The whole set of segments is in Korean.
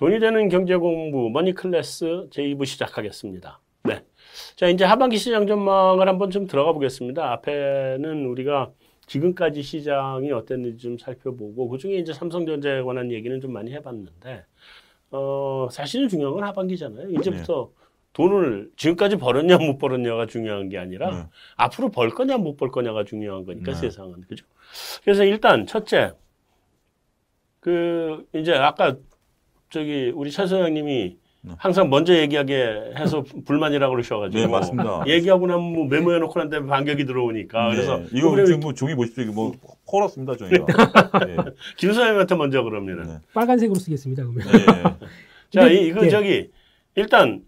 돈이 되는 경제 공부 머니 클래스 제2부 시작하겠습니다. 네. 자, 이제 하반기 시장 전망을 한번 좀 들어가 보겠습니다. 앞에는 우리가 지금까지 시장이 어땠는지 좀 살펴보고 그중에 이제 삼성전자에 관한 얘기는 좀 많이 해 봤는데 어, 사실은 중요한 건 하반기잖아요. 이제부터 네. 돈을 지금까지 벌었냐 못 벌었냐가 중요한 게 아니라 네. 앞으로 벌 거냐 못 벌 거냐가 중요한 거니까 네. 세상은 그죠. 그래서 일단 첫째 그 이제 아까 저기 우리 차 소장님이 네. 항상 먼저 얘기하게 해서 불만이라고 그러셔가지고. 네, 맞습니다. 얘기하고 나면 뭐 메모해놓고 난 다음에 반격이 들어오니까. 네. 그래서. 이거 지금 뭐 종이 보십시오. 이거 뭐, 헐었습니다, 종이가. 네. 김 소장님한테 먼저 그러면은. 네. 빨간색으로 쓰겠습니다, 그러면. 네. 자, 이, 이거 네. 저기, 일단,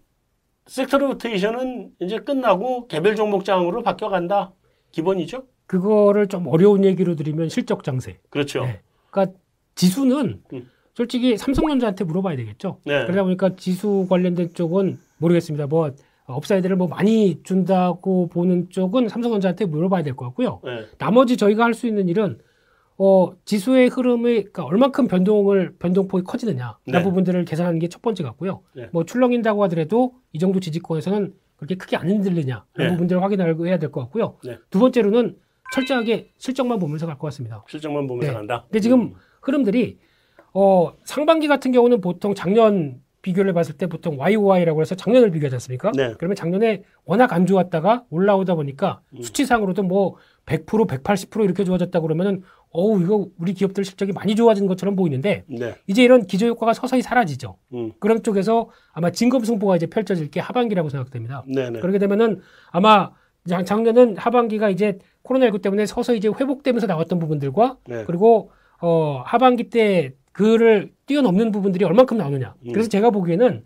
섹터 로테이션은 이제 끝나고 개별 종목장으로 바뀌어간다. 기본이죠? 그거를 좀 어려운 얘기로 드리면 실적 장세. 그렇죠. 그러니까 지수는 음. 솔직히 삼성전자한테 물어봐야 되겠죠. 네. 그러다 보니까 지수 관련된 쪽은 모르겠습니다. 뭐 upside를 뭐 많이 준다고 보는 쪽은 삼성전자한테 물어봐야 될 것 같고요. 네. 나머지 저희가 할 수 있는 일은 어, 지수의 흐름이 그러니까 얼만큼 변동을 변동폭이 커지느냐 네. 그 부분들을 계산하는 게 첫 번째 같고요. 네. 뭐 출렁인다고 하더라도 이 정도 지지권에서는 그렇게 크게 안 흔들리냐 그 네. 부분들을 확인하고 해야 될 것 같고요. 네. 두 번째로는 철저하게 실적만 보면서 갈 것 같습니다. 실적만 보면서 네. 간다. 근데 지금 음. 흐름들이 어, 상반기 같은 경우는 보통 작년 비교를 해봤을 때 보통 YOY라고 해서 작년을 비교하지 않습니까? 네. 그러면 작년에 워낙 안 좋았다가 올라오다 보니까 음. 수치상으로도 뭐 100%, 180% 이렇게 좋아졌다 그러면은 어우 이거 우리 기업들 실적이 많이 좋아진 것처럼 보이는데 네. 이제 이런 기저 효과가 서서히 사라지죠. 음. 그런 쪽에서 아마 진검승부가 이제 펼쳐질 게 하반기라고 생각됩니다. 네네. 네. 그렇게 되면은 아마 작년은 하반기가 이제 코로나19 때문에 서서히 이제 회복되면서 나왔던 부분들과 네. 그리고 어 하반기 때 그를 뛰어넘는 부분들이 얼만큼 나오느냐. 음. 그래서 제가 보기에는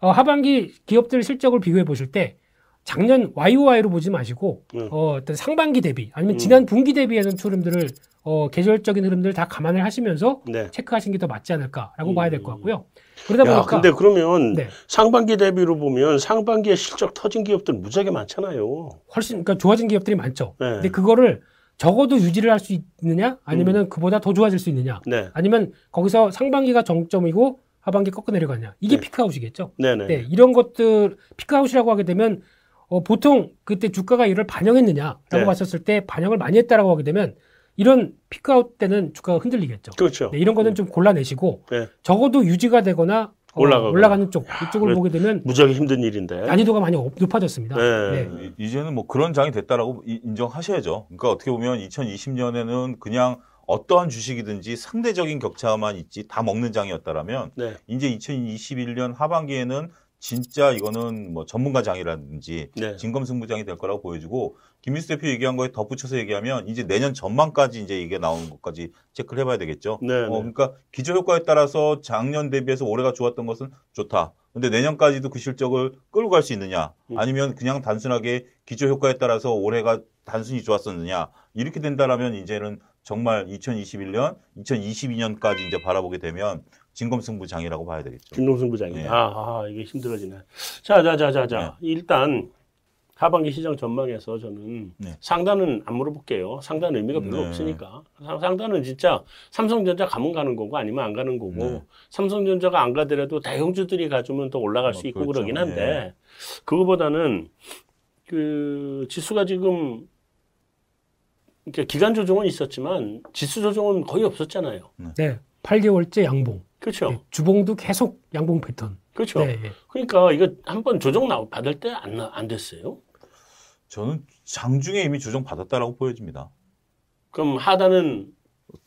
어, 하반기 기업들 실적을 비교해 보실 때 작년 YOY로 보지 마시고 음. 어, 어떤 상반기 대비 아니면 음. 지난 분기 대비에는 흐름들을 어, 계절적인 흐름들을 다 감안을 하시면서 네. 체크하시는 게더 맞지 않을까라고 음. 봐야 될 것 같고요. 그러다 보니까 근데 그러면 네. 상반기 대비로 보면 상반기에 실적 터진 기업들 무지하게 많잖아요. 훨씬 그러니까 좋아진 기업들이 많죠. 네. 근데 그거를 적어도 유지를 할 수 있느냐 아니면은 음. 그보다 더 좋아질 수 있느냐 네. 아니면 거기서 상반기가 정점이고 하반기 꺾어 내려가냐 이게 네. peak out이겠죠. 네네. 네, 이런 것들 peak out이라고 하게 되면 어, 보통 그때 주가가 이를 반영했느냐라고 네. 봤었을 때 반영을 많이 했다라고 하게 되면 이런 peak out 때는 주가가 흔들리겠죠. 그렇죠. 네, 이런 거는 음. 좀 골라내시고 네. 적어도 유지가 되거나 어, 올라가는 쪽 야, 이쪽을 보게 되면 무지하게 힘든 일인데 난이도가 많이 높아졌습니다. 네. 네. 이제는 뭐 그런 장이 됐다라고 인정하셔야죠. 그러니까 어떻게 보면 2020년에는 그냥 어떠한 주식이든지 상대적인 격차만 있지 다 먹는 장이었다라면 네. 이제 2021년 하반기에는 진짜 이거는 뭐 전문가 장이라든지 네. 진검승부장이 될 거라고 보여지고 김민수 대표 얘기한 거에 덧붙여서 얘기하면 이제 내년 전망까지 이제 이게 나오는 것까지 체크를 해봐야 되겠죠. 네, 어, 네. 그러니까 기저 효과에 따라서 작년 대비해서 올해가 좋았던 것은 좋다. 근데 내년까지도 그 실적을 끌고 갈 수 있느냐 음. 아니면 그냥 단순하게 기저 효과에 따라서 올해가 단순히 좋았었느냐 이렇게 된다라면 이제는 정말 2021년, 2022년까지 이제 바라보게 되면 진검승 부장이라고 봐야 되겠죠. 진검승 부장이. 네. 아, 아, 이게 힘들어지네. 자, 자, 자, 자, 자. 네. 일단 하반기 시장 전망에서 저는 네. 상단은 안 물어볼게요. 상단 의미가 별로 네. 없으니까. 상단은 진짜 삼성전자 가면 가는 거고 아니면 안 가는 거고 네. 삼성전자가 안 가더라도 대형주들이 가주면 또 올라갈 어, 수 있고 그렇죠. 그러긴 한데 네. 그거보다는 그 지수가 지금 그러니까 기간 조정은 있었지만 지수 조정은 거의 없었잖아요. 네. 8개월째 양봉. 그렇죠. 네, 주봉도 계속 양봉 패턴. 그렇죠. 네, 네. 그러니까 이거 한번 조정 나 받을 때 안 안 됐어요? 저는 장중에 이미 조정 받았다라고 보여집니다. 그럼 하단은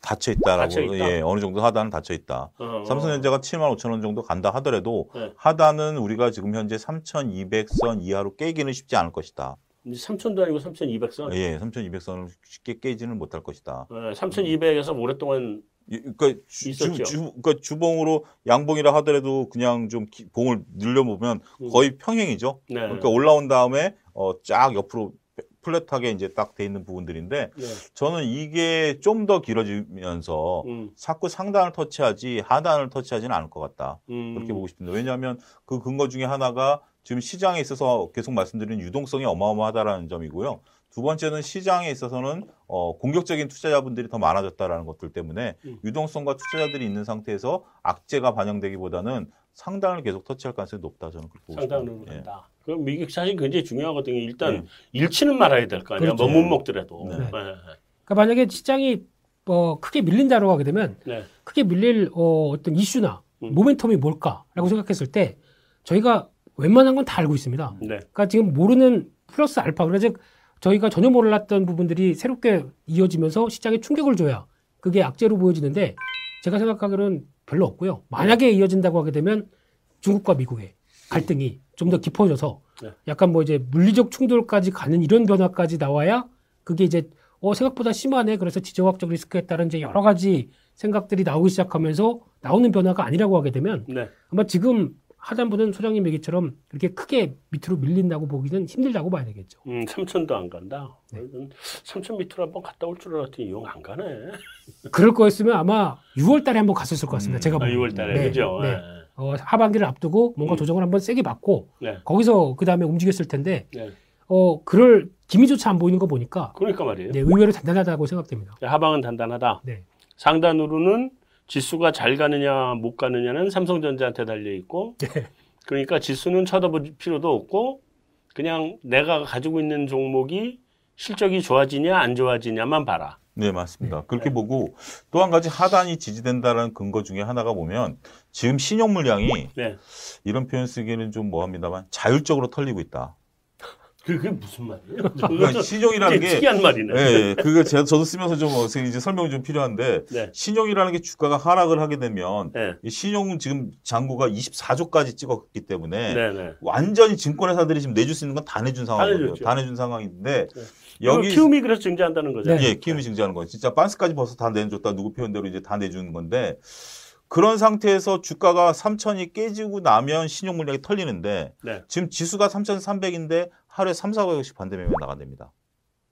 닫혀 있다라고 닫혀 있다? 예 어느 정도 하단은 닫혀 있다. 어, 삼성전자가 7만 5천 원 정도 간다 하더라도 네. 하단은 우리가 지금 현재 3,200선 이하로 깨기는 쉽지 않을 것이다. 3,000도 아니고 3,200선? 예, 3,200선을 쉽게 깨지는 못할 것이다. 네, 3,200에서 오랫동안 그러니까 주, 그러니까 주봉으로 양봉이라 하더라도 그냥 좀 기, 봉을 늘려보면 음. 거의 평행이죠. 네. 그러니까 올라온 다음에 어, 쫙 옆으로 플랫하게 이제 딱 돼 있는 부분들인데 네. 저는 이게 좀 더 길어지면서 음. 자꾸 상단을 터치하지 하단을 터치하지는 않을 것 같다. 음. 그렇게 보고 싶습니다. 왜냐하면 그 근거 중에 하나가 지금 시장에 있어서 계속 말씀드린 유동성이 어마어마하다라는 점이고요. 두 번째는 시장에 있어서는 어, 공격적인 투자자분들이 더 많아졌다라는 것들 때문에 음. 유동성과 투자자들이 있는 상태에서 악재가 반영되기보다는 상단을 계속 터치할 가능성이 높다 저는 그렇게 보고 상단으로 예. 간다. 그럼 미국 사실 굉장히 중요하거든요. 일단 네. 잃지는 말아야 될 거 아니야. 그렇죠. 뭐못 먹더라도. 네. 네. 그러니까 만약에 시장이 뭐 크게 밀린다고 하게 되면 네. 크게 밀릴 어, 어떤 이슈나 음. 모멘텀이 뭘까라고 생각했을 때 저희가 웬만한 건 다 알고 있습니다. 네. 그러니까 지금 모르는 플러스 알파 그래서 저희가 전혀 몰랐던 부분들이 새롭게 이어지면서 시장에 충격을 줘야 그게 악재로 보여지는데 제가 생각하기로는 별로 없고요. 만약에 이어진다고 하게 되면 중국과 미국의 갈등이 좀 더 깊어져서 네. 약간 뭐 이제 물리적 충돌까지 가는 이런 변화까지 나와야 그게 이제 어 생각보다 심하네. 그래서 지정학적 리스크에 따른 이제 여러 가지 생각들이 나오기 시작하면서 나오는 변화가 아니라고 하게 되면 네. 아마 지금 하단부는 소장님 얘기처럼 그렇게 크게 밑으로 밀린다고 보기는 힘들다고 봐야 되겠죠. 음, 삼천도 안 간다. 네. 삼천 밑으로 한번 갔다 올 줄 알았더니 이용 안 가네. 그럴 거였으면 아마 6월 달에 한번 갔었을 것 같습니다. 음, 제가. 아, 6월 달에 네, 그죠. 네. 네. 어, 하반기를 앞두고 뭔가 음. 조정을 한번 세게 받고 네. 거기서 그 다음에 움직였을 텐데 네. 어 그럴 기미조차 안 보이는 거 보니까 그러니까 말이에요. 네, 의외로 단단하다고 생각됩니다. 하방은 단단하다. 네. 상단으로는 지수가 잘 가느냐 못 가느냐는 삼성전자한테 달려 있고 네. 그러니까 지수는 쳐다볼 필요도 없고 그냥 내가 가지고 있는 종목이 실적이 좋아지냐 안 좋아지냐만 봐라. 네, 맞습니다. 네. 그렇게 보고 또 한 가지 하단이 지지된다는 근거 중에 하나가 보면 지금 신용 물량이 네. 이런 표현 쓰기는 좀 뭐합니다만 자율적으로 털리고 있다. 그게 무슨 말이에요? 그러니까 신용이라는 게 특이한 말이네. 예, 그거 제가 저도 쓰면서 좀 이제 설명이 좀 필요한데 네. 신용이라는 게 주가가 하락을 하게 되면 네. 신용 지금 잔고가 24조까지 찍었기 때문에 네, 네, 완전히 증권회사들이 지금 내줄 수 있는 건 다 내준 상황이거든요. 다 내준 상황인데 네. 여기 키움이 그래서 증자한다는 거죠. 예, 키움이 증자하는 거예요. 진짜 반스까지 벌써 다 내줬다 누구 표현대로 이제 다 내주는 건데 그런 상태에서 주가가 3천이 깨지고 나면 신용 물량이 털리는데 네. 지금 지수가 3,300인데 하루에 3, 400억씩 반대 매매 나간답니다.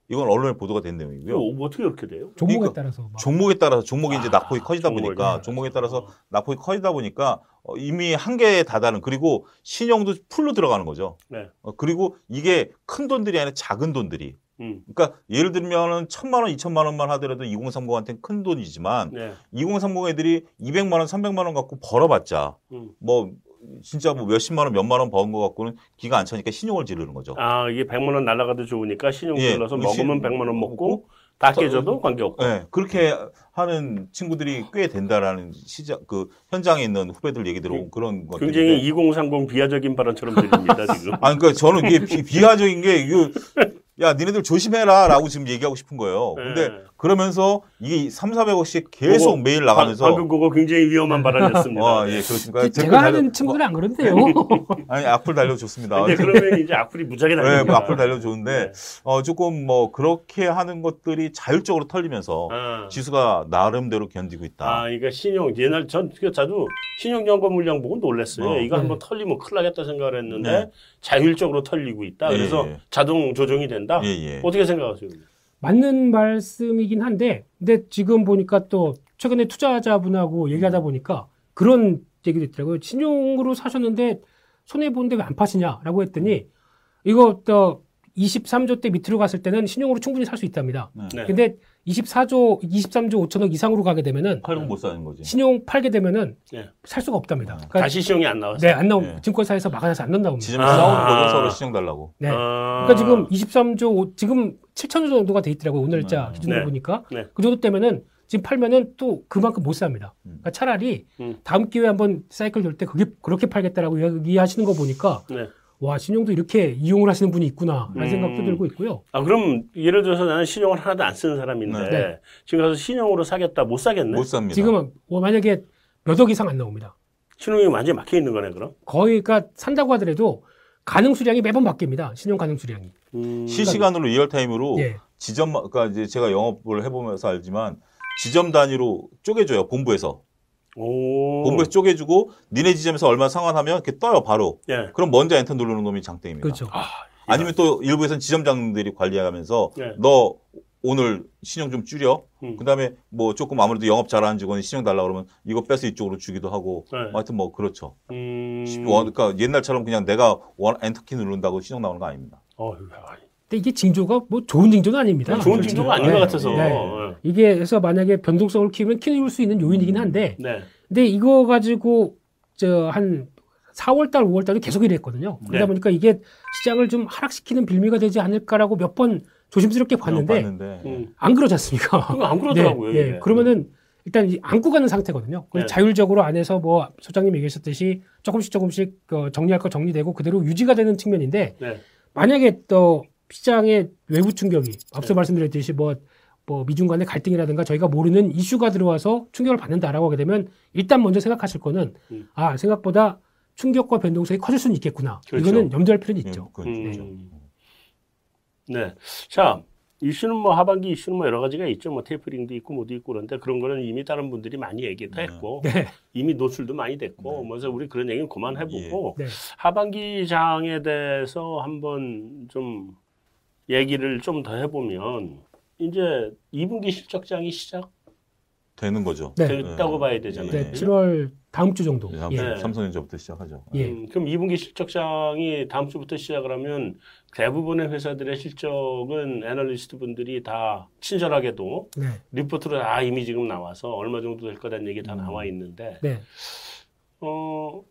이건 언론에 보도가 된 내용이고요. 뭐 어떻게 그렇게 돼요? 종목에 그러니까 따라서. 막. 종목에 따라서 종목이 아, 이제 낙폭이 커지다 보니까 종목에 따라서 어. 낙폭이 커지다 보니까 어, 이미 한계에 다다른 그리고 신용도 풀로 들어가는 거죠. 네. 어, 그리고 이게 큰 돈들이 아니라 작은 돈들이 음. 그러니까 예를 들면은 천만 원, 이천만 원만 하더라도 2030한테는 큰 돈이지만 네. 2030 애들이 200만 원, 300만 원 갖고 벌어봤자 음. 뭐 진짜 뭐 몇십만 원, 몇만 원 버는 거 갖고는 기가 안 차니까 신용을 지르는 거죠. 아 이게 100만 원 날라가도 좋으니까 신용 예, 질러서 먹으면 100만 원 먹고 다 깨져도 관계없고. 네, 그렇게 하는 친구들이 꽤 된다라는 시장 그 현장에 있는 후배들 얘기 들어보면 그런 것 굉장히 2030 비하적인 발언처럼 들립니다 지금. 아 그러니까 저는 이게 비, 비하적인 게 이거 야, 니네들 조심해라 라고 지금 얘기하고 싶은 거예요. 근데 네. 그러면서 이게 3, 400억씩 계속 그거, 매일 나가면서 방금 그거 굉장히 위험한 발언이었습니다. 아, 예, 그렇습니까? 제가 하는 친구들은 안 그런데요. 아니, 악플 달려줬습니다. 네, 그러면 이제 악플이 무지하게 달려. 네, 악플 달려줬는데 네. 어, 조금 뭐 그렇게 하는 것들이 자율적으로 털리면서 아. 지수가 나름대로 견디고 있다. 아, 그러니까 신용 옛날 전 자주 신용 연금 물량 보고 놀랐어요. 어. 이거 한번 네. 털리면 큰일 나겠다 생각을 했는데 네. 자율적으로 털리고 있다. 그래서 예. 자동 조정이 된다. 예, 예. 어떻게 생각하세요? 맞는 말씀이긴 한데, 근데 지금 보니까 또 최근에 투자자분하고 얘기하다 보니까 그런 얘기도 있더라고요. 신용으로 사셨는데 손해 보는데 왜 안 파시냐라고 했더니 이거 또 23조 대 밑으로 갔을 때는 신용으로 충분히 살 수 있답니다. 네. 근데 24조, 23조 5천억 이상으로 가게 되면은 팔면 못 사는 거지. 신용 팔게 되면은 네. 살 수가 없답니다. 그러니까 다시 신용이 안 나왔어요. 네, 안 나오. 네. 증권사에서 막아내서 안 난다고 합니다. 아. 싸우는 거죠. 서로 신용 달라고. 네. 아. 그러니까 지금 23조 지금 7천조 정도가 돼 있더라고요. 오늘자 음. 기준으로 네. 보니까 네. 그 정도 때면은 지금 팔면은 또 그만큼 못 삽니다. 음. 그러니까 차라리 음. 다음 기회에 한번 사이클 돌 때 그게 그렇게 팔겠다라고 이야기하시는 거 보니까 네. 와 신용도 이렇게 이용을 하시는 분이 있구나라는 음. 생각도 들고 있고요. 아 그럼 예를 들어서 나는 신용을 하나도 안 쓰는 사람인데 네. 지금 가서 신용으로 사겠다 못 사겠네. 못 삽니다. 지금은 뭐 만약에 몇 억 이상 안 나옵니다. 신용이 완전히 막혀 있는 거네 그럼? 거의 그러니까 산다고 하더라도 가능 수량이 매번 바뀝니다. 신용 가능 수량이. 음. 실시간으로 real time으로 예. 지점 그러니까 이제 제가 영업을 해보면서 알지만 지점 단위로 쪼개줘요 본부에서. 오. 본부에서 쪼개주고 니네 지점에서 얼마 상환하면 이렇게 떠요 바로. 예. 그럼 먼저 엔터 누르는 놈이 장땡입니다. 그렇죠. 아니면 또 일부에서는 지점장들이 관리하면서 예. 너 오늘 신용 좀 줄여. 음. 그다음에 뭐 조금 아무래도 영업 잘하는 직원이 신용 달라 그러면 이거 빼서 이쪽으로 주기도 하고. 네. 하여튼 뭐 그렇죠. 음... 그러니까 옛날처럼 그냥 내가 원 엔터 키 누른다고 신용 나오는 거 아닙니다. 어, 근데 이게 징조가 뭐 좋은 징조는 아닙니다. 좋은 징조가 아닌 네. 것 같아서. 네. 네. 이게 해서 만약에 변동성을 키우면 키울 수 있는 요인이긴 한데. 네. 근데 이거 가지고 저한 4월달, 5월달에 계속 이랬거든요. 그러다 네. 보니까 이게 시장을 좀 하락시키는 빌미가 되지 않을까라고 몇 번 조심스럽게 봤는데, 봤는데. 음. 안 그러지 않습니까? 안 그러더라고요. 네, 네. 그러면은 일단 안고 가는 상태거든요. 네. 자율적으로 안에서 뭐 소장님 얘기하셨듯이 조금씩 조금씩 어, 정리할 거 정리되고 그대로 유지가 되는 측면인데 네. 만약에 또 시장의 외부 충격이 앞서 네. 말씀드렸듯이 뭐, 뭐 미중 간의 갈등이라든가 저희가 모르는 이슈가 들어와서 충격을 받는다라고 하게 되면 일단 먼저 생각하실 거는 음. 아 생각보다 충격과 변동성이 커질 수는 있겠구나. 그렇죠. 이거는 염두할 필요는 있죠. 음, 그렇죠. 네. 자, 이슈는 뭐 하반기 이슈는 뭐 여러 가지가 있죠. 뭐 테이프링도 있고 뭐도 있고 그런데 그런 거는 이미 다른 분들이 많이 얘기도 네. 했고 네. 이미 노출도 많이 됐고 네. 그래서 우리 그런 얘기는 그만해보고 예. 네. 하반기 장에 대해서 한번 좀 얘기를 좀 더 해보면 이제 2분기 실적장이 시작 되는 거죠. 네. 됐다고 봐야 되잖아요. 네, 7월 다음 주 정도. 네, 예. 삼성전자부터 시작하죠. 예. 음, 그럼 2분기 실적장이 다음 주부터 시작을 하면 대부분의 회사들의 실적은 애널리스트 분들이 다 친절하게도 네. 리포트로 다 이미 지금 나와서 얼마 정도 될 거다는 얘기 다 음. 나와 있는데 네. 어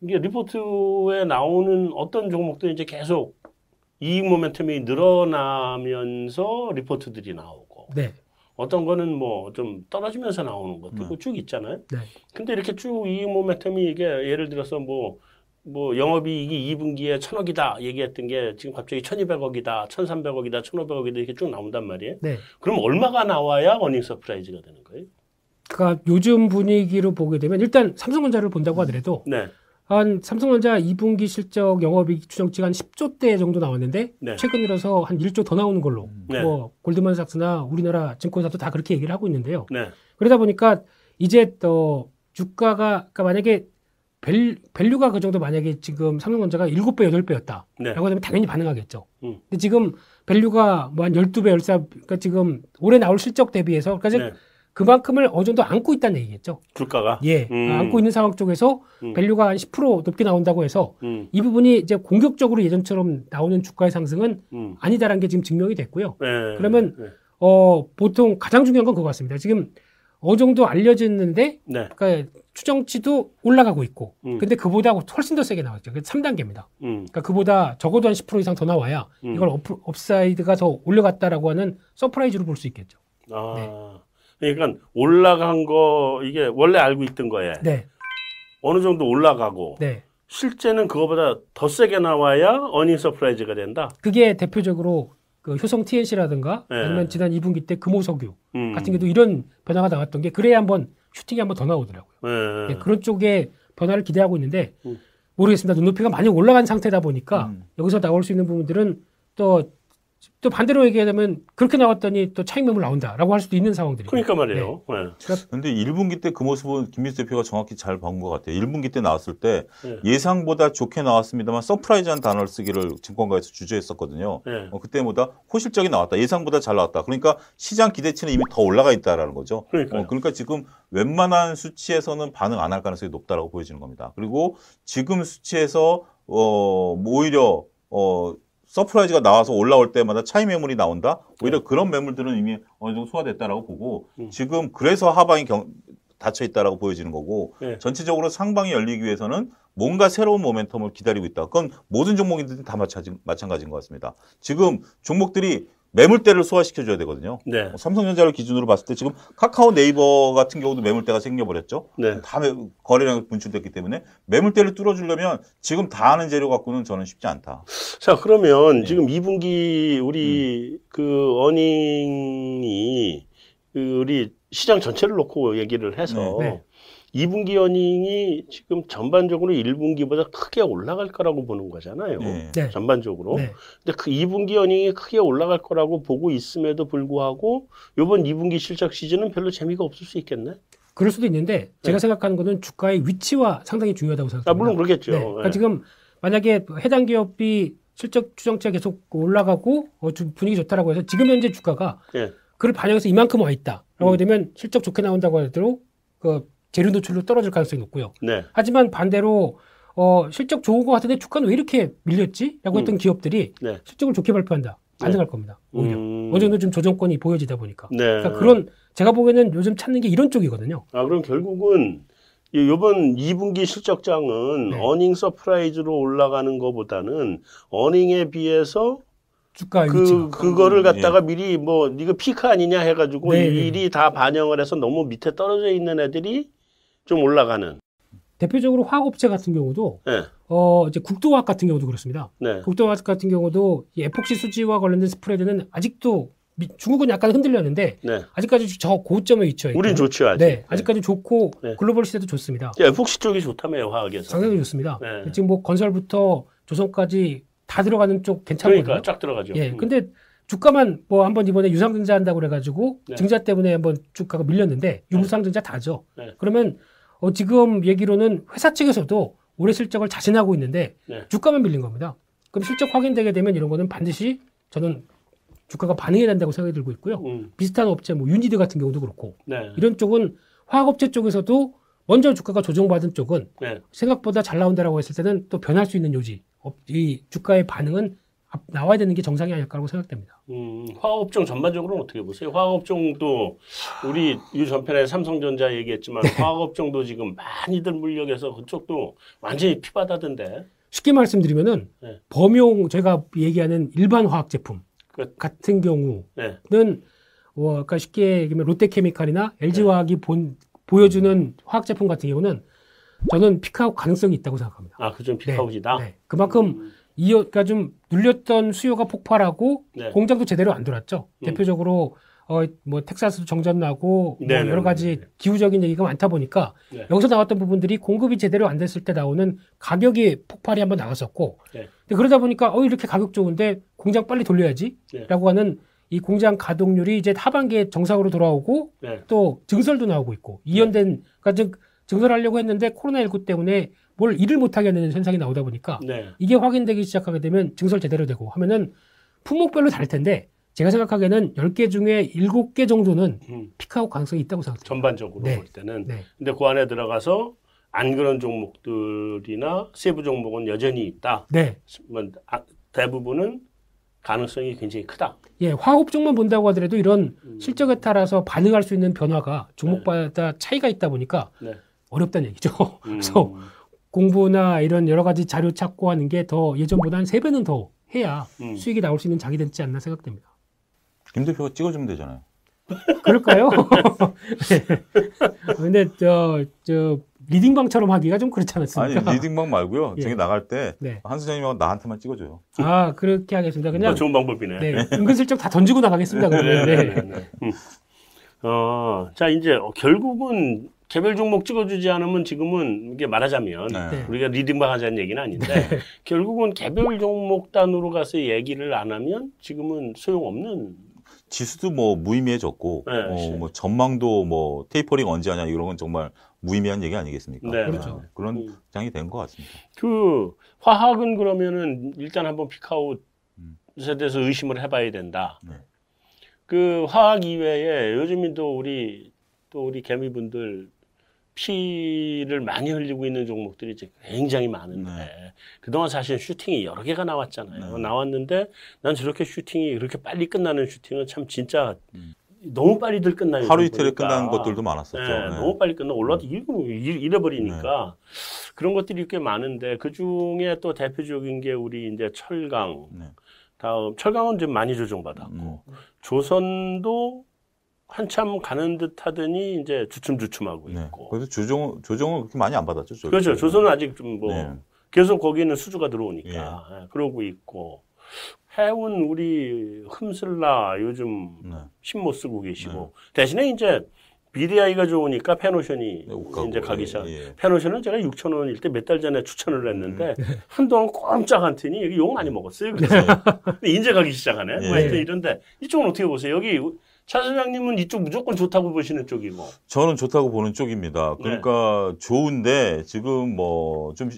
이게 리포트에 나오는 어떤 종목도 이제 계속 이익 모멘텀이 늘어나면서 리포트들이 나오고 네. 어떤 거는 뭐 좀 떨어지면서 나오는 것도 네. 쭉 있잖아요. 네. 근데 이렇게 쭉 이익 모멘텀이 이게 예를 들어서 뭐, 뭐 영업이익이 2분기에 천억이다 얘기했던 게 지금 갑자기 천이백억이다, 천삼백억이다, 천오백억이다 이렇게 쭉 나온단 말이에요. 네. 그럼 얼마가 나와야 earning surprise가 되는 거예요? 그러니까 요즘 분위기로 보게 되면 일단 삼성전자를 본다고 하더라도 네. 한 삼성전자 2분기 실적 영업이익 추정치가 한 10조 대 정도 나왔는데 네. 최근 들어서 한 1조 더 나오는 걸로 네. 뭐 골드만삭스나 우리나라 증권사도 다 그렇게 얘기를 하고 있는데요. 네. 그러다 보니까 이제 또 주가가 그러니까 만약에 밸, 밸류가 그 정도 만약에 지금 삼성전자가 7배, 8배였다. 네. 라고 하면 당연히 반응하겠죠. 음. 근데 지금 밸류가 뭐 한 12배, 14, 그러니까 지금 올해 나올 실적 대비해서 그러니까 네. 그만큼을 어느 정도 안고 있다는 얘기겠죠. 주가가? 예. 음. 안고 있는 상황 쪽에서 음. 밸류가 한 10% 높게 나온다고 해서 음. 이 부분이 이제 공격적으로 예전처럼 나오는 주가의 상승은 음. 아니다라는 게 지금 증명이 됐고요. 네. 그러면 네. 어, 보통 가장 중요한 건 그거 같습니다. 지금 어느 정도 알려졌는데 네. 그러니까 추정치도 올라가고 있고 음. 근데 그보다 훨씬 더 세게 나왔죠. 그 3단계입니다. 음. 그러니까 그보다 적어도 한 10% 이상 더 나와야 음. 이걸 업, upside가 더 올려갔다라고 하는 surprise로 볼 수 있겠죠. 아. 네. 그러니까 올라간 거 이게 원래 알고 있던 거에 네. 어느 정도 올라가고 네. 실제는 그거보다 더 세게 나와야 earning surprise가 된다. 그게 대표적으로 그 효성 TNC라든가 네. 아니면 지난 2분기 때 금호석유 음. 같은 게도 이런 변화가 나왔던 게 그래야 한번 shooting이 한번 더 나오더라고요. 네. 네, 그런 쪽에 변화를 기대하고 있는데 음. 모르겠습니다. 눈높이가 많이 올라간 상태다 보니까 음. 여기서 나올 수 있는 부분들은 또 또 반대로 얘기하자면 그렇게 나왔더니 또 차익 매물 나온다라고 할 수도 있는 상황들이. 그러니까 말이에요. 네. 네. 그런데 1분기 때 그 모습은 김민수 대표가 정확히 잘 본 것 같아요. 1분기 때 나왔을 때 네. 예상보다 좋게 나왔습니다만 surprise한 단어를 쓰기를 증권가에서 주저했었거든요. 네. 어, 그때보다 호실적이 나왔다. 예상보다 잘 나왔다. 그러니까 시장 기대치는 이미 더 올라가 있다라는 거죠. 어, 그러니까 지금 웬만한 수치에서는 반응 안 할 가능성이 높다라고 보여지는 겁니다. 그리고 지금 수치에서 어, 뭐 오히려 어, surprise가 나와서 올라올 때마다 차익 매물이 나온다. 오히려 네. 그런 매물들은 이미 어느 정도 소화됐다라고 보고 음. 지금 그래서 하방이 경, 닫혀 있다라고 보여지는 거고 네. 전체적으로 상방이 열리기 위해서는 뭔가 새로운 모멘텀을 기다리고 있다. 그건 모든 종목들이 다 마찬가지인 것 같습니다. 지금 종목들이 매물대를 소화시켜줘야 되거든요. 네. 뭐 삼성전자를 기준으로 봤을 때 지금 카카오 네이버 같은 경우도 매물대가 생겨버렸죠. 네. 다 거래량이 분출됐기 때문에 매물대를 뚫어주려면 지금 다 아는 재료 갖고는 저는 쉽지 않다. 자 그러면 네. 지금 2분기 우리 음. 그 어닝이 그 우리 시장 전체를 놓고 얘기를 해서 네. 네. 2분기 어닝이 지금 전반적으로 1분기보다 크게 올라갈 거라고 보는 거잖아요. 네. 네. 전반적으로. 네. 근데 그 2분기 어닝이 크게 올라갈 거라고 보고 있음에도 불구하고 이번 2분기 실적 시즌은 별로 재미가 없을 수 있겠네. 그럴 수도 있는데 제가 네. 생각하는 거는 주가의 위치와 상당히 중요하다고 생각합니다. 아, 물론 그렇겠죠. 네. 그러니까 네. 지금 만약에 해당 기업이 실적 추정치가 계속 올라가고 어, 분위기 좋다라고 해서 지금 현재 주가가 네. 그걸 반영해서 이만큼 와 있다 라고 음. 하게 되면 실적 좋게 나온다고 하더라도 그 재료 노출로 떨어질 가능성이 높고요. 네. 하지만 반대로 어, 실적 좋은 것 같은데 주가는 왜 이렇게 밀렸지? 라고 했던 음. 기업들이 네. 실적을 좋게 발표한다. 반등할 네. 겁니다. 오히려. 음. 어느 정도 좀 조정권이 보여지다 보니까. 네. 그러니까 그런 제가 보기에는 요즘 찾는 게 이런 쪽이거든요. 아, 그럼 결국은 이번 2분기 실적장은 네. earning surprise로 올라가는 것보다는 earning에 비해서 주가 그 위치가. 그거를 갖다가 예. 미리 뭐 이거 peak 아니냐 해가지고 네. 미리 다 반영을 해서 너무 밑에 떨어져 있는 애들이 좀 올라가는. 대표적으로 화학업체 같은 경우도 네. 어 이제 국도화학 같은 경우도 그렇습니다. 네. 국도화학 같은 경우도 에폭시 수지와 관련된 spread는 아직도 중국은 약간 흔들렸는데 네. 아직까지 저 고점에 위치해 있고 우린 좋죠 아직. 네, 아직까지 좋고 네. 글로벌 시대도 좋습니다. 예, 에폭시 쪽이 좋다며요 화학에서. 상당히 좋습니다. 네. 지금 뭐 건설부터 조선까지 다 들어가는 쪽 괜찮거든요. 그러니까 쫙 들어가죠. 예, 음. 근데 주가만 뭐 한번 이번에 유상증자 한다고 그래가지고 네. 증자 때문에 한번 주가가 밀렸는데 네. 유상증자 다죠. 그러면 어, 지금 얘기로는 회사 측에서도 올해 실적을 자신하고 있는데 주가만 밀린 겁니다. 그럼 실적 확인되게 되면 이런 거는 반드시 저는 주가가 반응해야 된다고 생각이 들고 있고요. 음. 비슷한 업체, 뭐 유니드 같은 경우도 그렇고 네. 이런 쪽은 화학업체 쪽에서도 먼저 주가가 조정받은 쪽은 네. 생각보다 잘 나온다라고 했을 때는 또 변할 수 있는 여지. 이 주가의 반응은 나와야 되는 게 정상이 아닐까라고 생각됩니다. 음, 화학업종 전반적으로는 어떻게 보세요? 화학업종도 우리 유 전편에 삼성전자 얘기했지만 네. 화학업종도 지금 많이들 문의해서 그쪽도 완전히 피바다던데. 쉽게 말씀드리면은 네. 범용 제가 얘기하는 일반 화학 제품 그, 같은 경우는 네. 어, 그러니까 쉽게 얘기하면 롯데케미칼이나 LG화학이 네. 본 보여주는 화학 제품 같은 경우는 저는 피크아웃 가능성이 있다고 생각합니다. 아, 그좀 피크아웃이다. 네, 네. 그만큼 음. 이 그러니까 좀 눌렸던 수요가 폭발하고 네. 공장도 제대로 안 돌았죠. 음. 대표적으로 어, 뭐 텍사스 정전 나고 뭐 여러 가지 기후적인 얘기가 많다 보니까 네. 여기서 나왔던 부분들이 공급이 제대로 안 됐을 때 나오는 가격이 폭발이 한번 나왔었고 네. 그러다 보니까 어 이렇게 가격 좋은데 공장 빨리 돌려야지라고 하는 이 공장 가동률이 이제 하반기에 정상으로 돌아오고 네. 또 증설도 나오고 있고 이연된 그러니까 증설하려고 했는데 코로나 19 때문에 뭘 일을 못하게 하는 현상이 나오다 보니까 네. 이게 확인되기 시작하게 되면 증설 제대로 되고 하면은 품목별로 다를 텐데 제가 생각하기에는 10개 중에 7개 정도는 음. 피크아웃 가능성이 있다고 생각합니다. 전반적으로 네. 볼 때는. 네. 근데 그 안에 들어가서 안 그런 종목들이나 세부 종목은 여전히 있다. 네. 뭐, 아, 대부분은 가능성이 굉장히 크다. 예, 화학업종만 본다고 하더라도 이런 음. 실적에 따라서 반응할 수 있는 변화가 종목마다 네. 차이가 있다 보니까 네. 어렵다는 얘기죠. 음. 그래서 공부나 이런 여러 가지 자료 찾고 하는 게 더 예전보다 한 세배는더 해야 음. 수익이 나올 수 있는 장이 되지 않나 생각됩니다. 김 대표가 찍어주면 되잖아요. 그럴까요? 네. 근데 저, 저 리딩방처럼 하기가 좀 그렇지 않습니까? 아니 리딩방 말고요. 예. 저기 나갈 때 네. 차 소장님하고 나한테만 찍어줘요. 아 그렇게 하겠습니다. 그냥 좋은 방법이네. 네, 은근슬쩍 다 던지고 나가겠습니다. 그러면. 네. 네. 네. 음. 어, 자 이제 결국은 개별 종목 찍어주지 않으면 지금은 이게 말하자면 네. 우리가 리딩방 하자는 얘기는 아닌데 네. 결국은 개별 종목 단으로 가서 얘기를 안 하면 지금은 소용없는 지수도 뭐 무의미해졌고 네, 어, 뭐 전망도 뭐 테이퍼링 언제 하냐 이런 건 정말 무의미한 얘기 아니겠습니까? 네, 그렇죠. 그런 음. 장이 된 것 같습니다. 그 화학은 그러면은 일단 한번 피카웃에 음. 대해서 의심을 해봐야 된다. 네. 그 화학 이외에 요즘은 또 우리 또 우리 개미분들 피를 많이 흘리고 있는 종목들이 이제 굉장히 많은데 네. 그동안 사실 슈팅이 여러 개가 나왔잖아요. 네. 나왔는데 난 저렇게 슈팅이 그렇게 빨리 끝나는 슈팅은 참 진짜 음. 너무 빨리들 끝나요. 하루 이틀에 끝나는 것들도 많았었죠. 네, 네. 너무 빨리 끝나 올라도 음. 잃어버리니까 네. 그런 것들이 꽤 많은데 그 중에 또 대표적인 게 우리 이제 철강. 네. 다음 철강은 좀 많이 조정받았고 음. 조선도 한참 가는 듯 하더니 이제 주춤주춤하고 네. 있고. 그래서 조정, 조정을 그렇게 많이 안 받았죠. 저기. 그렇죠. 조선은 아직 좀 뭐, 네. 계속 거기는 수주가 들어오니까. 예. 네. 그러고 있고. 해운 우리 흠슬라 요즘 네. 신못 쓰고 계시고. 네. 대신에 이제 BDI가 좋으니까 페노션이 네, 이제 가기 시작. 예, 예. 페노션은 제가 6천 원일 때 몇 달 전에 추천을 했는데 음. 한동안 꼼짝 않더니 여기 욕 많이 먹었어요. 그래서 이제 가기 시작하네. 예. 뭐 하여튼 이런데 이쪽은 어떻게 보세요? 여기 차 소장님은 이쪽 무조건 좋다고 보시는 쪽이고. 저는 좋다고 보는 쪽입니다. 네. 그러니까 네. 좋은데 지금 뭐 좀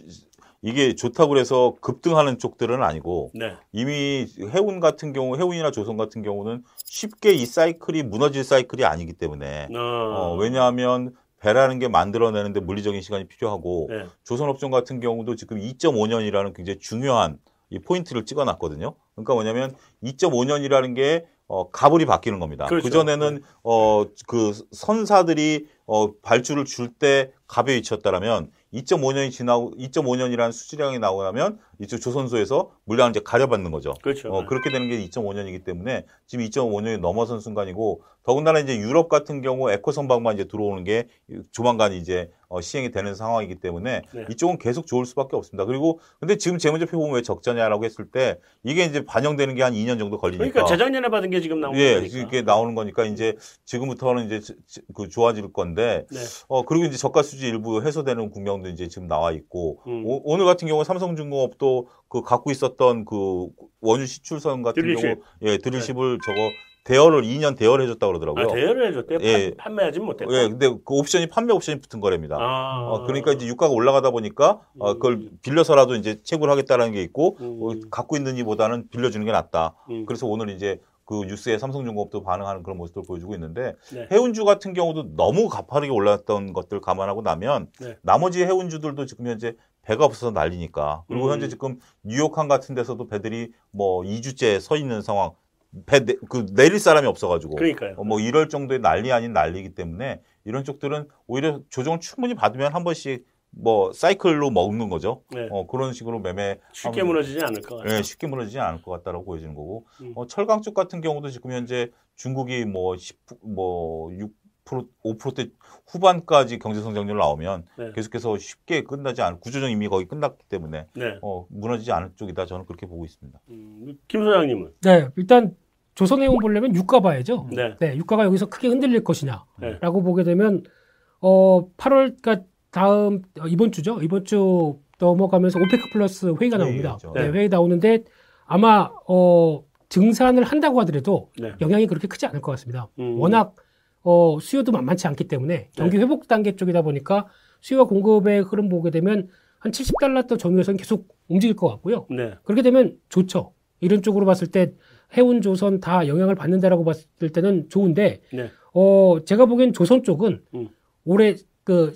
이게 좋다고 그래서 급등하는 쪽들은 아니고 네. 이미 해운 같은 경우 해운이나 조선 같은 경우는 쉽게 이 사이클이 무너질 사이클이 아니기 때문에 어. 어, 왜냐하면 배라는 게 만들어내는데 물리적인 시간이 필요하고 네. 조선업종 같은 경우도 지금 2.5년이라는 굉장히 중요한 이 포인트를 찍어놨거든요. 그러니까 뭐냐면 2.5년이라는 게 어, 가불이 바뀌는 겁니다. 그렇죠. 그전에는 네. 어, 그 선사들이 어, 발주를 줄 때 갑에 위치였다라면 2.5년이 지나고 2.5년이라는 수질량이 나오고 나면 이쪽 조선소에서 물량을 이제 가려받는 거죠. 그렇죠. 어, 그렇게 되는 게 2.5년이기 때문에 지금 2.5년이 넘어선 순간이고 더군다나 이제 유럽 같은 경우 에코 선박만 이제 들어오는 게 조만간 이제 어, 시행이 되는 상황이기 때문에 네. 이쪽은 계속 좋을 수밖에 없습니다. 그리고 근데 지금 재무제표 보면 왜 적자냐라고 했을 때 이게 이제 반영되는 게 한 2년 정도 걸리니까. 그러니까 재작년에 받은 게 지금 나오는 예, 거니까. 이게 나오는 거니까 이제 지금부터는 이제 그 좋아질 건데 네. 어 그리고 이제 저가 수지 일부 해소되는 국 명도 이제 지금 나와 있고 음. 오, 늘 같은 경우 삼성중공업도 그 갖고 있었던 그 원유 시출선 같은 드릴십. 경우 예 드릴십을 네. 저거 대여를 2년 대여를 해줬다고 그러더라고요. 아, 대여를 해줬대요? 예. 판매하지 못했고. 예, 근데 그 옵션이 판매 옵션이 붙은 거랍니다. 아. 어, 그러니까 이제 유가가 올라가다 보니까 어, 그걸 음. 빌려서라도 이제 채굴하겠다라는 게 있고 음. 어, 갖고 있는 이보다는 빌려주는 게 낫다. 음. 그래서 오늘 이제 그 뉴스에 삼성중공업도 반응하는 그런 모습을 보여주고 있는데 네. 해운주 같은 경우도 너무 가파르게 올랐던 것들 감안하고 나면 네. 나머지 해운주들도 지금 현재 배가 없어서 난리니까 그리고 음. 현재 지금 뉴욕항 같은 데서도 배들이 뭐 2주째 서 있는 상황 배, 내, 그, 내릴 사람이 없어가지고. 그러니까요. 어, 뭐, 이럴 정도의 난리 아닌 난리이기 때문에 이런 쪽들은 오히려 조정을 충분히 받으면 한 번씩 뭐, 사이클로 먹는 거죠. 네. 어, 그런 식으로 매매. 쉽게 무너지지 않을 것 같아요. 네, 쉽게 무너지지 않을 것 같다라고 보여지는 거고. 음. 어, 철강 쪽 같은 경우도 지금 현재 중국이 뭐, 10, 뭐, 6%, 5%대 후반까지 경제 성장률 나오면 네. 계속해서 쉽게 끝나지 않을, 구조적 이미 거의 끝났기 때문에. 네. 어, 무너지지 않을 쪽이다. 저는 그렇게 보고 있습니다. 음, 김 소장님은? 네, 일단 조선해운 보려면 유가 봐야죠. 네. 네. 유가가 여기서 크게 흔들릴 것이냐라고 네. 보게 되면 어 8월 그러니까 다음 어, 이번 주죠. 이번 주 넘어가면서 오페크 플러스 회의가 나옵니다. 네, 네, 회의 나오는데 아마 어 증산을 한다고 하더라도 네. 영향이 그렇게 크지 않을 것 같습니다. 음. 워낙 어 수요도 만만치 않기 때문에 경기 네. 회복 단계 쪽이다 보니까 수요와 공급의 흐름 보게 되면 한 70달러 또 전후에서는 계속 움직일 것 같고요. 네. 그렇게 되면 좋죠. 이런 쪽으로 봤을 때 해운 조선 다 영향을 받는다라고 봤을 때는 좋은데 네. 어 제가 보기엔 조선 쪽은 음. 올해 그,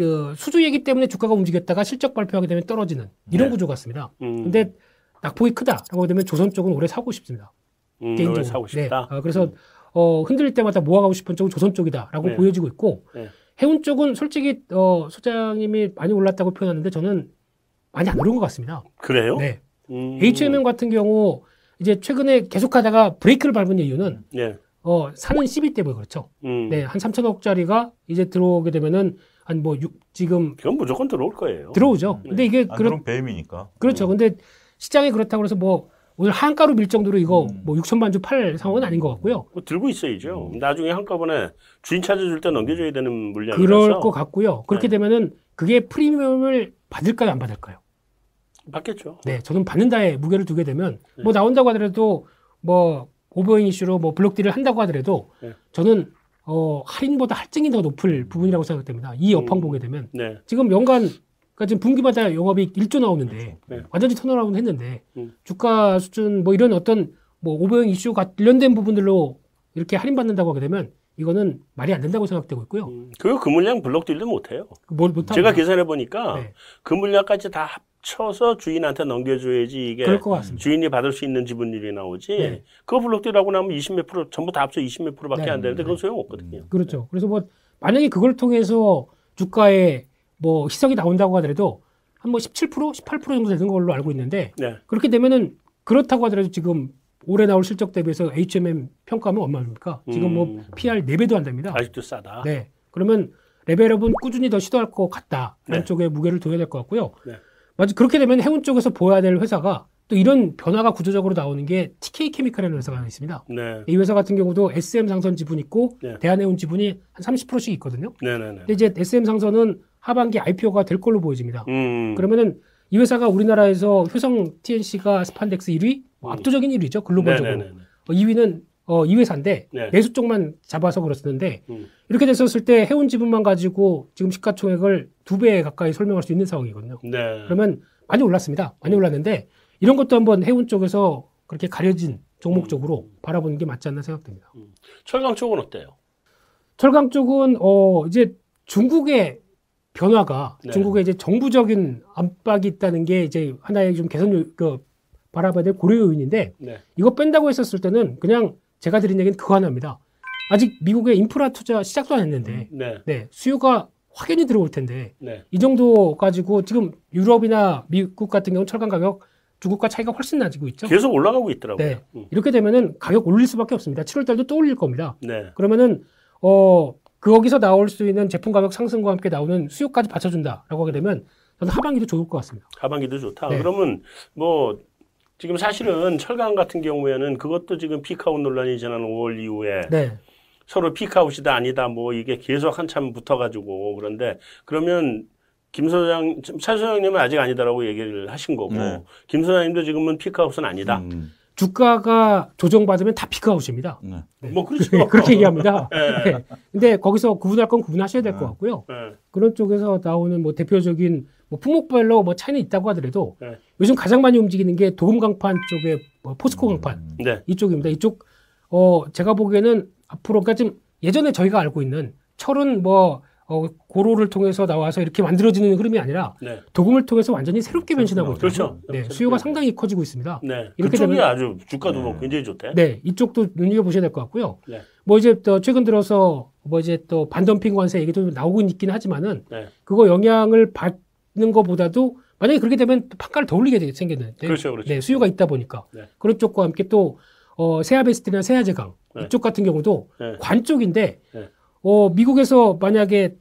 그 수주 얘기 때문에 주가가 움직였다가 실적 발표하게 되면 떨어지는 이런 네. 구조 같습니다. 음. 근데 낙폭이 크다라고 되면 조선 쪽은 올해 사고 싶습니다. 음, 개인적으로 사고 싶다. 네. 어, 그래서 음. 어, 흔들릴 때마다 모아가고 싶은 쪽은 조선 쪽이다라고 네. 보여지고 있고 네. 해운 쪽은 솔직히 어, 소장님이 많이 올랐다고 표현하는데 저는 많이 안 오른 것 같습니다. 그래요? 네. 음. H&M 같은 경우 이제 최근에 계속하다가 브레이크를 밟은 이유는 예. 어, 사는 시비 때문에 그렇죠. 음. 네, 한 3천억짜리가 이제 들어오게 되면은 한뭐 지금 그건 무조건 들어올 거예요. 들어오죠. 네. 근데 이게 그런 배임이니까. 그렇죠. 음. 근데 시장이 그렇다고 해서 뭐 오늘 한가로 밀 정도로 이거 음. 뭐 6천만 주 팔 상황은 아닌 것 같고요. 뭐 들고 있어야죠. 음. 나중에 한꺼번에 주인 찾아줄 때 넘겨줘야 되는 물량이라서. 그럴 것 같고요. 그렇게 네. 되면은 그게 프리미엄을 받을까요, 안 받을까요? 받겠죠. 네, 저는 받는다에 무게를 두게 되면 네. 뭐 나온다고 하더라도 뭐 overhang issue로 뭐 block deal을 한다고 하더라도 네. 저는 어, 할인보다 할증이 더 높을 부분이라고 생각됩니다. 이 여팡 음. 보게 되면 네. 지금 연간 그러니까 지금 분기마다 영업이익 1조 나오는데 네. 완전히 turnaround 했는데 음. 주가 수준 뭐 이런 어떤 뭐 오버행 이슈가 관련된 부분들로 이렇게 할인 받는다고 하게 되면 이거는 말이 안 된다고 생각되고 있고요. 음, 그, 그 물량 블록 딜도 못해요. 뭘 못하고. 제가 계산해 보니까 네. 그 물량까지 다합 쳐서 주인한테 넘겨줘야지 이게 주인이 받을 수 있는 지분율이 나오지. 네. 그거 블록딜하고 나면 20몇 프로 전부 다 합쳐 20몇 프로밖에 네. 안 되는데 그건 소용없거든요. 그렇죠. 그래서 뭐 만약에 그걸 통해서 주가에 뭐 희석이 나온다고 하더라도 한 뭐 17%, 18% 정도 되는 걸로 알고 있는데 네. 그렇게 되면은 그렇다고 하더라도 지금 올해 나올 실적 대비해서 HMM 평가하면 얼마입니까? 지금 뭐 음. PR 4배도 안 됩니다. 아직도 싸다. 네. 그러면 레벨업은 꾸준히 더 시도할 것 같다. 라는 네. 쪽에 무게를 둬야 될 것 같고요. 네. 맞아. 그렇게 되면 해운 쪽에서 보여야 될 회사가 또 이런 변화가 구조적으로 나오는 게 TK 케미칼이라는 회사가 있습니다. 네. 이 회사 같은 경우도 SM 상선 지분 있고 네. 대한해운 지분이 한 30%씩 있거든요. 네, 네, 네. 근데 이제 SM 상선은 하반기 IPO가 될 걸로 보여집니다. 음. 그러면은 이 회사가 우리나라에서 효성 TNC가 스판덱스 1위, 뭐 음. 압도적인 1위죠 글로벌적으로. 네 네네. 어, 2위는 어, 이 회사인데 네. 내수 쪽만 잡아서 그렇었는데 음. 이렇게 됐었을 때 해운 지분만 가지고 지금 시가총액을 두 배 가까이 설명할 수 있는 상황이거든요. 네. 그러면 많이 올랐습니다. 많이 올랐는데 이런 것도 한번 해운 쪽에서 그렇게 가려진 종목적으로 음. 바라보는 게 맞지 않나 생각됩니다. 음. 철강 쪽은 어때요? 철강 쪽은 어 이제 중국의 변화가 네. 중국의 이제 정부적인 압박이 있다는 게 이제 하나의 좀 개선 그 바라봐야 될 고려 요인인데 네. 이거 뺀다고 했었을 때는 그냥 제가 드린 얘기는 그거 하나입니다. 아직 미국의 인프라 투자 시작도 안 했는데 음, 네. 네. 수요가 확연히 들어올 텐데 네. 이 정도 가지고 지금 유럽이나 미국 같은 경우 철강 가격 중국과 차이가 훨씬 나지고 있죠. 계속 올라가고 있더라고요. 네. 음. 이렇게 되면은 가격 올릴 수밖에 없습니다. 7월 달도 또 올릴 겁니다. 네. 그러면은 어 거기서 나올 수 있는 제품 가격 상승과 함께 나오는 수요까지 받쳐준다라고 하게 되면 저는 하반기도 좋을 것 같습니다. 하반기도 좋다. 네. 그러면 뭐 지금 사실은 철강 같은 경우에는 그것도 지금 피카웃 논란이 지난 5월 이후에 네. 서로 피카웃이다 아니다 뭐 이게 계속 한참 붙어가지고 그런데 그러면 김 소장, 차 소장님은 아직 아니다라고 얘기를 하신 거고 네. 김 소장님도 지금은 피카웃은 아니다. 음. 주가가 조정받으면 다 피크아웃입니다. 네. 네. 뭐 그렇죠. 그렇게 얘기합니다. 네. 네. 근데 거기서 구분할 건 구분하셔야 될것 네. 같고요. 네. 그런 쪽에서 나오는 뭐 대표적인 뭐 품목별로 뭐 차이는 있다고 하더라도 네. 요즘 가장 많이 움직이는 게 도금 강판 쪽에 뭐 포스코 강판 음. 이쪽입니다. 이쪽 어 제가 보기에는 앞으로 그러니까 지금 예전에 저희가 알고 있는 철은 뭐 어, 고로를 통해서 나와서 이렇게 만들어지는 흐름이 아니라 네. 도금을 통해서 완전히 새롭게 변신하고 있죠. 그렇죠. 네, 수요가 상당히 커지고 있습니다. 네. 이렇게 되면 아주 주가도 뭐 네. 굉장히 좋대. 네, 이쪽도 눈여겨 보셔야 될 것 같고요. 네. 뭐 이제 또 최근 들어서 뭐 이제 또 반덤핑 관세 얘기도 나오고 있긴 하지만은 네. 그거 영향을 받 는 것보다도 만약에 그렇게 되면 판가를 더 올리게 생겼는데 그렇죠, 그렇죠. 네, 수요가 있다 보니까 네. 그런 쪽과 함께 또 어, 세아베스트나 세아제강 이쪽 같은 경우도 관 쪽인데 어, 미국에서 만약에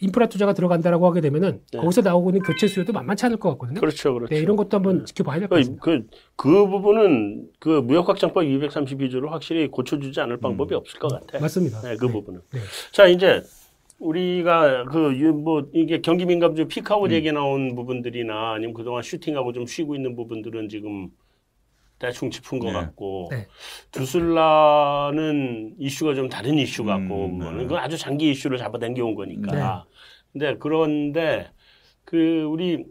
인프라 투자가 들어간다라고 하게 되면은 네. 거기서 나오고 있는 교체 수요도 만만치 않을 것 같거든요. 그렇죠, 그렇죠. 네, 이런 것도 한번 네. 지켜봐야 될것 그, 같습니다. 그, 그 부분은 그 무역확장법 232조를 확실히 고쳐주지 않을 방법이 음. 없을 것 같아. 맞습니다. 네, 그 네. 부분은. 네. 자, 이제 우리가 그 뭐 이게 경기 민감주 피카웃 음. 얘기 나온 부분들이나 아니면 그동안 슈팅하고 좀 쉬고 있는 부분들은 지금 대충 짚은 것 네. 같고 네. 두슬라는 이슈가 좀 다른 이슈 같고 음, 네. 그건 아주 장기 이슈를 잡아당겨 온 거니까. 네. 근데 그런데 그 우리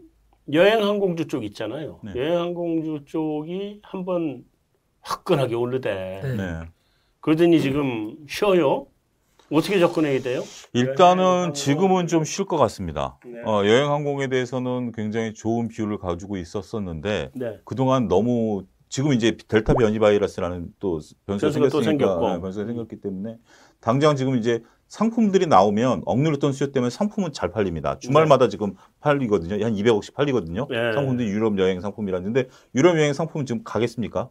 여행항공주 쪽 있잖아요. 네. 여행항공주 쪽이 한번 화끈하게 오르대. 네. 네. 그러더니 지금 쉬어요. 어떻게 접근해야 돼요? 일단은 지금은 좀 쉴 것 같습니다. 네. 어, 여행 항공에 대해서는 굉장히 좋은 비율을 가지고 있었었는데 네. 그동안 너무 지금 이제 델타 변이 바이러스라는 또 변수가 생겼으니까 네, 변수가 생겼기 때문에 당장 지금 이제 상품들이 나오면 억눌렸던 수요 때문에 상품은 잘 팔립니다. 주말마다 네. 지금 팔리거든요. 한 200억씩 팔리거든요. 네. 상품들이 유럽 여행 상품이라는데 유럽 여행 상품은 지금 가겠습니까?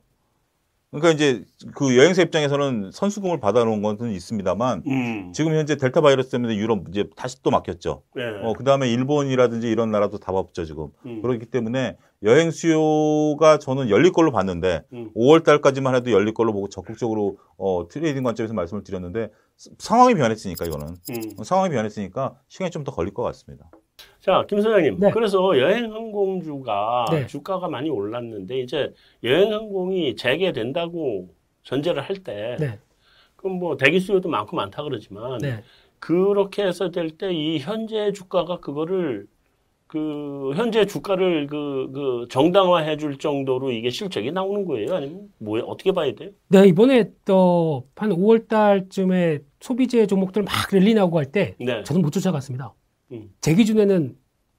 그러니까 이제 그 여행사 입장에서는 선수금을 받아놓은 것은 있습니다만 음. 지금 현재 델타 바이러스 때문에 유럽 이제 다시 또 막혔죠. 네. 어, 그 다음에 일본이라든지 이런 나라도 답 없죠 지금. 음. 그렇기 때문에 여행 수요가 저는 열릴 걸로 봤는데 음. 5월 달까지만 해도 열릴 걸로 보고 적극적으로 어, trading 관점에서 말씀을 드렸는데 상황이 변했으니까 이거는 음. 상황이 변했으니까 시간이 좀 더 걸릴 것 같습니다. 자, 김 소장님. 네. 그래서 여행항공주가 네. 주가가 많이 올랐는데 이제 여행항공이 재개된다고 전제를 할 때, 네. 그럼 뭐 대기 수요도 많고 많다 그러지만 네. 그렇게 해서 될 때 이 현재 주가가 그거를 그 현재 주가를 그, 그 정당화해 줄 정도로 이게 실적이 나오는 거예요? 아니면 뭐 어떻게 봐야 돼요? 네, 이번에 또한 5월 달쯤에 소비재 종목들 막 랠리 나오고 할때 네. 저는 못 쫓아갔습니다. 음. 제 기준에는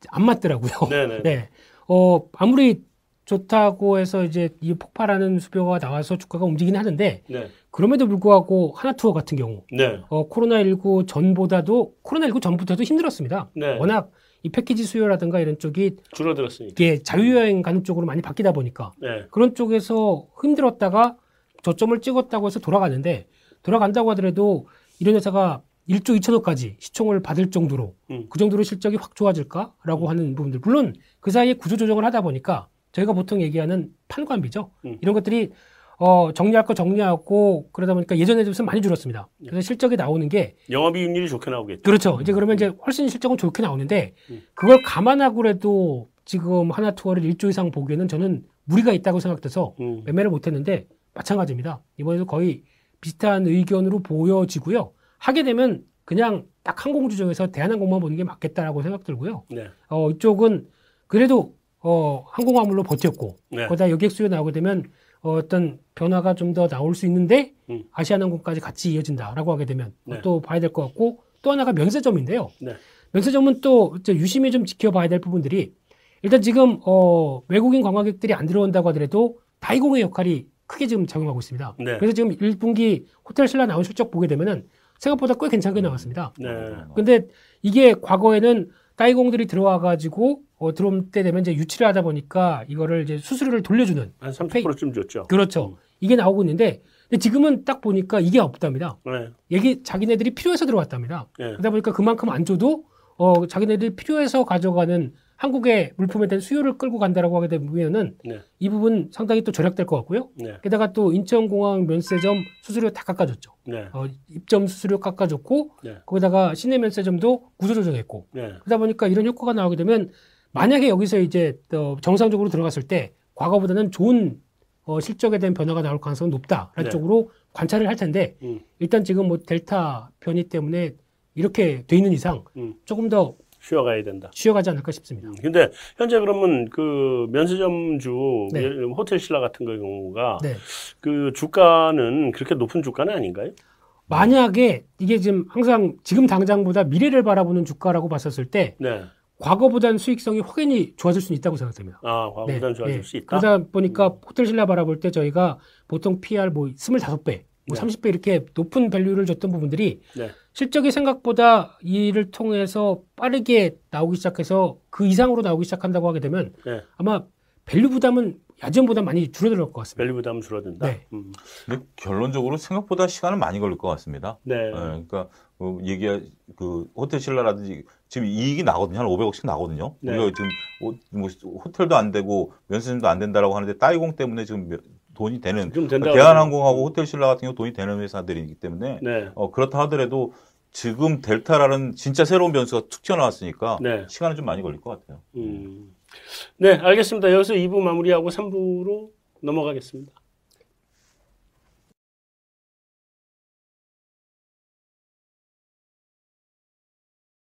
안 맞더라고요. 네네. 네. 어, 아무리 좋다고 해서 이제 이 폭발하는 수표가 나와서 주가가 움직이긴 하는데 네. 그럼에도 불구하고 하나투어 같은 경우 네. 어, 코로나19 전보다도 코로나19 전부터도 힘들었습니다. 네. 워낙 이 패키지 수요라든가 이런 쪽이 줄어들었으니까 예, 자유여행 가는 쪽으로 많이 바뀌다 보니까 네. 그런 쪽에서 힘들었다가 저점을 찍었다고 해서 돌아가는데 돌아간다고 하더라도 이런 회사가 1조 2천억까지 시총을 받을 정도로 음. 그 정도로 실적이 확 좋아질까라고 음. 하는 부분들 물론 그 사이에 구조 조정을 하다 보니까 저희가 보통 얘기하는 판관비죠 음. 이런 것들이 어, 정리할 거 정리하고 그러다 보니까 예전에 비해서 많이 줄었습니다. 네. 그래서 실적이 나오는 게 영업이익률이 좋게 나오겠죠. 그렇죠. 이제 그러면 이제 훨씬 실적은 좋게 나오는데 음. 그걸 감안하고라도 지금 하나 투어를 1조 이상 보기에는 저는 무리가 있다고 생각돼서 음. 매매를 못했는데 마찬가지입니다. 이번에도 거의 비슷한 의견으로 보여지고요. 하게 되면 그냥 딱 항공주 중에서 대한항공만 보는 게 맞겠다라고 생각 들고요. 네. 어, 이쪽은 그래도 어, 항공화물로 버텼고 네. 거기다 여객 수요 나오게 되면 어, 어떤 변화가 좀 더 나올 수 있는데 음. 아시아항공까지 같이 이어진다라고 하게 되면 네. 또 봐야 될 것 같고 또 하나가 면세점인데요. 네. 면세점은 또 유심히 좀 지켜봐야 될 부분들이 일단 지금 어, 외국인 관광객들이 안 들어온다고 하더라도 다이공의 역할이 크게 지금 작용하고 있습니다. 네. 그래서 지금 1분기 호텔 신라 나온 실적 보게 되면은 생각보다 꽤 괜찮게 나왔습니다. 네. 근데 이게 과거에는 따이공들이 들어와 가지고 어, 들어올 때 되면 이제 유치를 하다 보니까 이거를 이제 수수료를 돌려주는 한 30%쯤 줬죠. 그렇죠. 음. 이게 나오고 있는데 근데 지금은 딱 보니까 이게 없답니다. 네. 얘기 자기네들이 필요해서 들어왔답니다. 네. 그러다 보니까 그만큼 안 줘도 어 자기네들이 필요해서 가져가는 한국의 물품에 대한 수요를 끌고 간다라고 하게 되면은 네. 이 부분 상당히 또 절약될 것 같고요. 네. 게다가 또 인천공항 면세점 수수료 다 깎아줬죠. 네. 어, 입점 수수료 깎아줬고 네. 거기다가 시내 면세점도 구조 조정했고 네. 그러다 보니까 이런 효과가 나오게 되면 만약에 여기서 이제 또 정상적으로 들어갔을 때 과거보다는 좋은 어, 실적에 대한 변화가 나올 가능성은 높다라는 네. 쪽으로 관찰을 할 텐데 음. 일단 지금 뭐 델타 변이 때문에 이렇게 돼 있는 이상 음. 조금 더 쉬어가야 된다. 쉬어가지 않을까 싶습니다. 음, 근데 현재 그러면 그 면세점주 네. 호텔 신라 같은 경우가 네. 그 주가는 그렇게 높은 주가는 아닌가요? 만약에 이게 지금 항상 지금 당장보다 미래를 바라보는 주가라고 봤었을 때 네. 과거보다는 수익성이 확연히 좋아질 수는 있다고 생각됩니다. 아, 과거보다는 네. 좋아질 네. 수 있다. 그러다 보니까 음. 호텔 신라 바라볼 때 저희가 보통 PR 뭐 25배, 뭐 30배 이렇게 높은 밸류를 줬던 부분들이 네. 실적이 생각보다 이를 통해서 빠르게 나오기 시작해서 그 이상으로 나오기 시작한다고 하게 되면 네. 아마 value 부담은 예전보다 많이 줄어들 것 같습니다. value 부담은 줄어든다. 네. 음. 근데 결론적으로 생각보다 시간은 많이 걸릴 것 같습니다. 네. 네 그러니까 뭐 얘기 그 호텔 신라라든지 지금 이익이 나거든요. 한 500억씩 나거든요. 네. 우리가 지금 뭐 호텔도 안 되고 면세점도 안 된다라고 하는데 따이공 때문에 지금 돈이 되는 그러니까 대한항공하고 호텔 신라 같은 경우 돈이 되는 회사들이기 때문에 네. 어, 그렇다 하더라도 지금 델타라는 진짜 새로운 변수가 툭 튀어나왔으니까 네. 시간은 좀 많이 걸릴 것 같아요. 음. 네, 알겠습니다. 여기서 2부 마무리하고 3부로 넘어가겠습니다.